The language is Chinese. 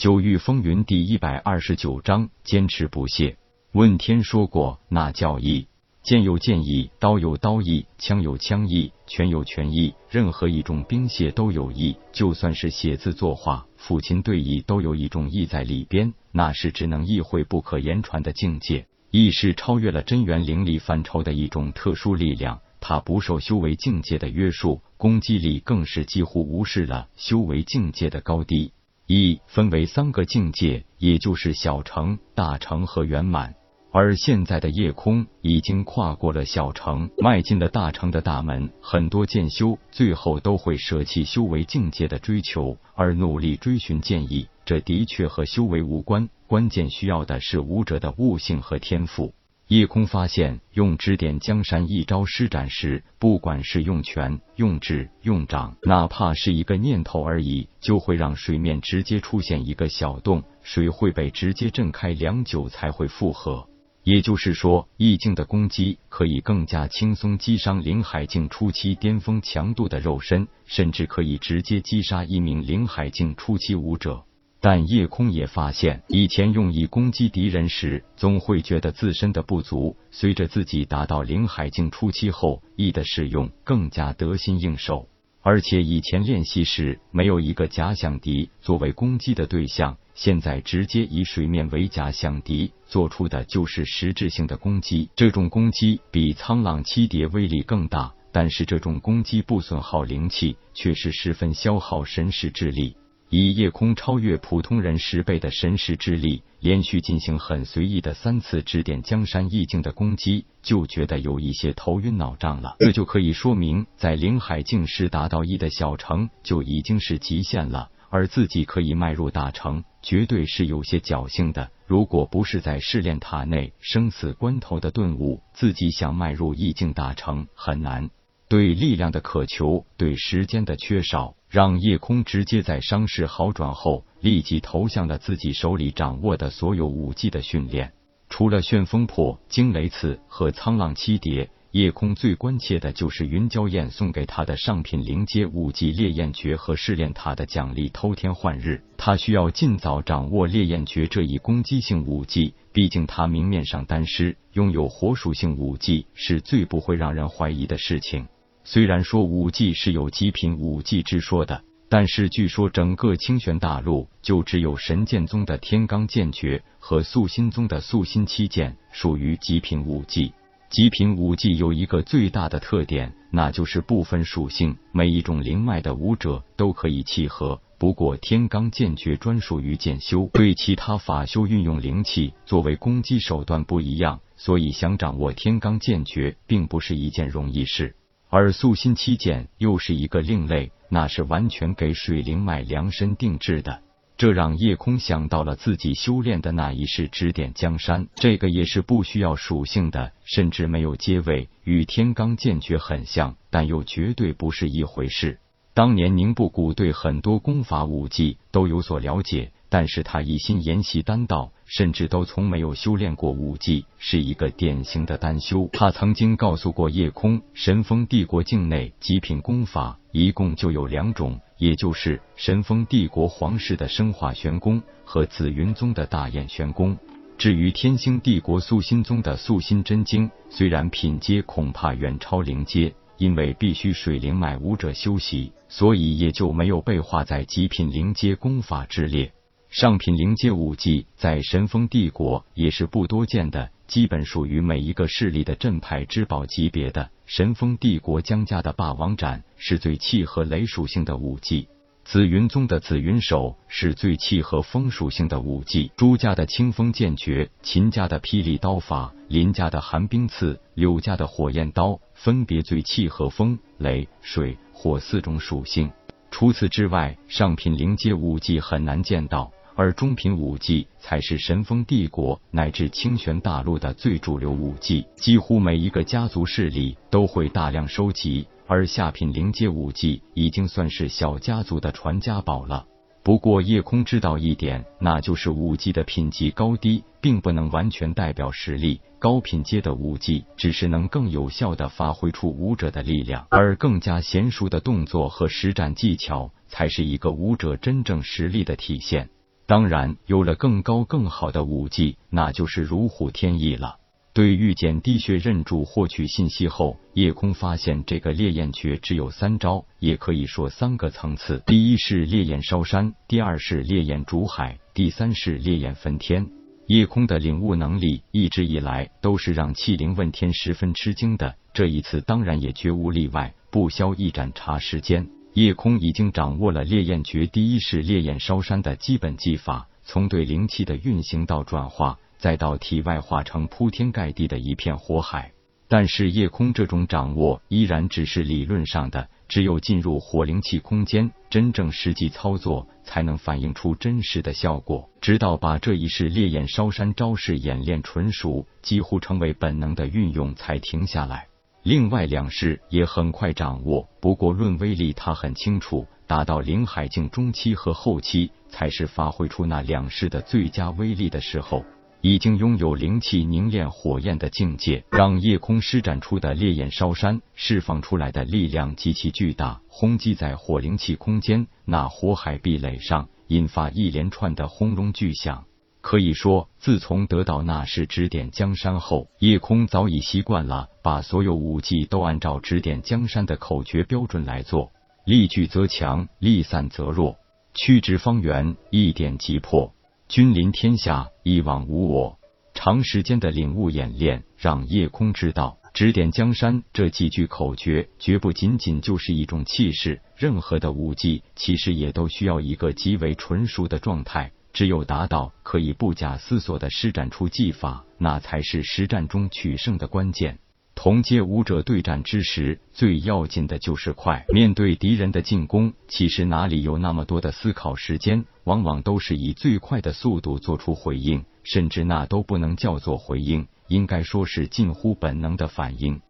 九域风云第一百二十九章，坚持不懈。问天说过，那叫义。剑有剑意，刀有刀意，枪有枪意，拳有拳意，任何一种兵械都有意。就算是写字作画、抚琴对弈，都有一种意在里边。那是只能意会不可言传的境界。意是超越了真元灵力范畴的一种特殊力量，它不受修为境界的约束，攻击力更是几乎无视了修为境界的高低。一分为三个境界，也就是小成、大成和圆满。而现在的夜空已经跨过了小城，迈进了大成的大门。很多剑修最后都会舍弃修为境界的追求，而努力追寻剑意。这的确和修为无关，关键需要的是武者的悟性和天赋。夜空发现，用指点江山一招施展时，不管是用拳、用指、用掌，哪怕是一个念头而已，就会让水面直接出现一个小洞，水会被直接震开，良久才会复合。也就是说，意境的攻击可以更加轻松击伤灵海境初期巅峰强度的肉身，甚至可以直接击杀一名灵海境初期武者。但夜空也发现，以前用以攻击敌人时，总会觉得自身的不足；随着自己达到灵海境初期后，意的使用更加得心应手。而且以前练习时，没有一个假想敌作为攻击的对象。现在直接以水面为假想敌，做出的就是实质性的攻击。这种攻击比沧浪七蝶威力更大，但是这种攻击不损耗灵气，却是十分消耗神识之力。以夜空超越普通人十倍的神识之力，连续进行很随意的三次指点江山意境的攻击，就觉得有一些头晕脑胀了。这就可以说明，在灵海境时达到一的小成就已经是极限了。而自己可以迈入大成，绝对是有些侥幸的。如果不是在试炼塔内生死关头的顿悟，自己想迈入意境大成很难。对力量的渴求，对时间的缺少，让夜空直接在伤势好转后，立即投向了自己手里掌握的所有武技的训练。除了旋风破、惊雷刺和沧浪七蝶。夜空最关切的就是云娇燕送给他的上品灵阶武技烈焰诀和试炼塔的奖励偷天换日，他需要尽早掌握烈焰诀这一攻击性武技，毕竟他明面上单师，拥有火属性武技是最不会让人怀疑的事情。虽然说武技是有极品武技之说的，但是据说整个清玄大陆就只有神剑宗的天罡剑诀和素心宗的素心七剑属于极品武技。极品武技有一个最大的特点，那就是不分属性，每一种灵脉的武者都可以契合。不过天罡剑诀专属于剑修，对其他法修运用灵气作为攻击手段不一样，所以想掌握天罡剑诀并不是一件容易事。而素心七剑又是一个另类，那是完全给水灵脉量身定制的。这让夜空想到了自己修炼的那一世指点江山，这个也是不需要属性的，甚至没有阶位，与天罡剑诀很像，但又绝对不是一回事。当年宁布谷对很多功法武技都有所了解，但是他一心研习丹道，甚至都从没有修炼过武技，是一个典型的单修。他曾经告诉过夜空，神风帝国境内极品功法一共就有两种。也就是神风帝国皇室的生化玄功和紫云宗的大雁玄功。至于天星帝国素心宗的素心真经，虽然品阶恐怕远超灵阶，因为必须水灵脉武者修习，所以也就没有被划在极品灵阶功法之列。上品灵阶武技在神风帝国也是不多见的。基本属于每一个势力的镇派之宝级别的。神风帝国江家的霸王斩是最契合雷属性的武技，紫云宗的紫云手是最契合风属性的武技，朱家的清风剑诀，秦家的霹雳刀法，林家的寒冰刺，柳家的火焰刀，分别最契合风、雷、水、火四种属性。除此之外，上品灵阶武技很难见到。而中品武技才是神风帝国乃至清玄大陆的最主流武技，几乎每一个家族势力都会大量收集。而下品灵阶武技已经算是小家族的传家宝了。不过夜空知道一点，那就是武技的品级高低并不能完全代表实力。高品阶的武技只是能更有效的发挥出武者的力量，而更加娴熟的动作和实战技巧才是一个武者真正实力的体现。当然，有了更高更好的武技，那就是如虎添翼了。对御剑滴血认主获取信息后，夜空发现这个烈焰诀只有三招，也可以说三个层次。第一是烈焰烧山，第二是烈焰煮海，第三是烈焰焚天。夜空的领悟能力一直以来都是让气灵问天十分吃惊的，这一次当然也绝无例外。不消一盏茶时间，夜空已经掌握了烈焰诀第一式烈焰烧山的基本技法，从对灵气的运行到转化。再到体外化成铺天盖地的一片火海，但是夜空这种掌握依然只是理论上的，只有进入火灵气空间，真正实际操作才能反映出真实的效果。直到把这一式烈焰烧山招式演练纯熟，几乎成为本能的运用，才停下来。另外两式也很快掌握，不过论威力，他很清楚，达到灵海境中期和后期，才是发挥出那两式的最佳威力的时候。已经拥有灵气凝练火焰的境界，让夜空施展出的烈焰烧山释放出来的力量极其巨大，轰击在火灵气空间那火海壁垒上，引发一连串的轰隆巨响。可以说，自从得到那式指点江山后，叶空早已习惯了把所有武技都按照指点江山的口诀标准来做，力聚则强，力散则弱，屈指方圆，一点即破。君临天下，一往无我。长时间的领悟演练，让叶空知道，指点江山这几句口诀，绝不仅仅就是一种气势。任何的武技，其实也都需要一个极为纯熟的状态。只有达到可以不假思索的施展出技法，那才是实战中取胜的关键。同阶武者对战之时，最要紧的就是快。面对敌人的进攻，其实哪里有那么多的思考时间？往往都是以最快的速度做出回应，甚至那都不能叫做回应，应该说是近乎本能的反应。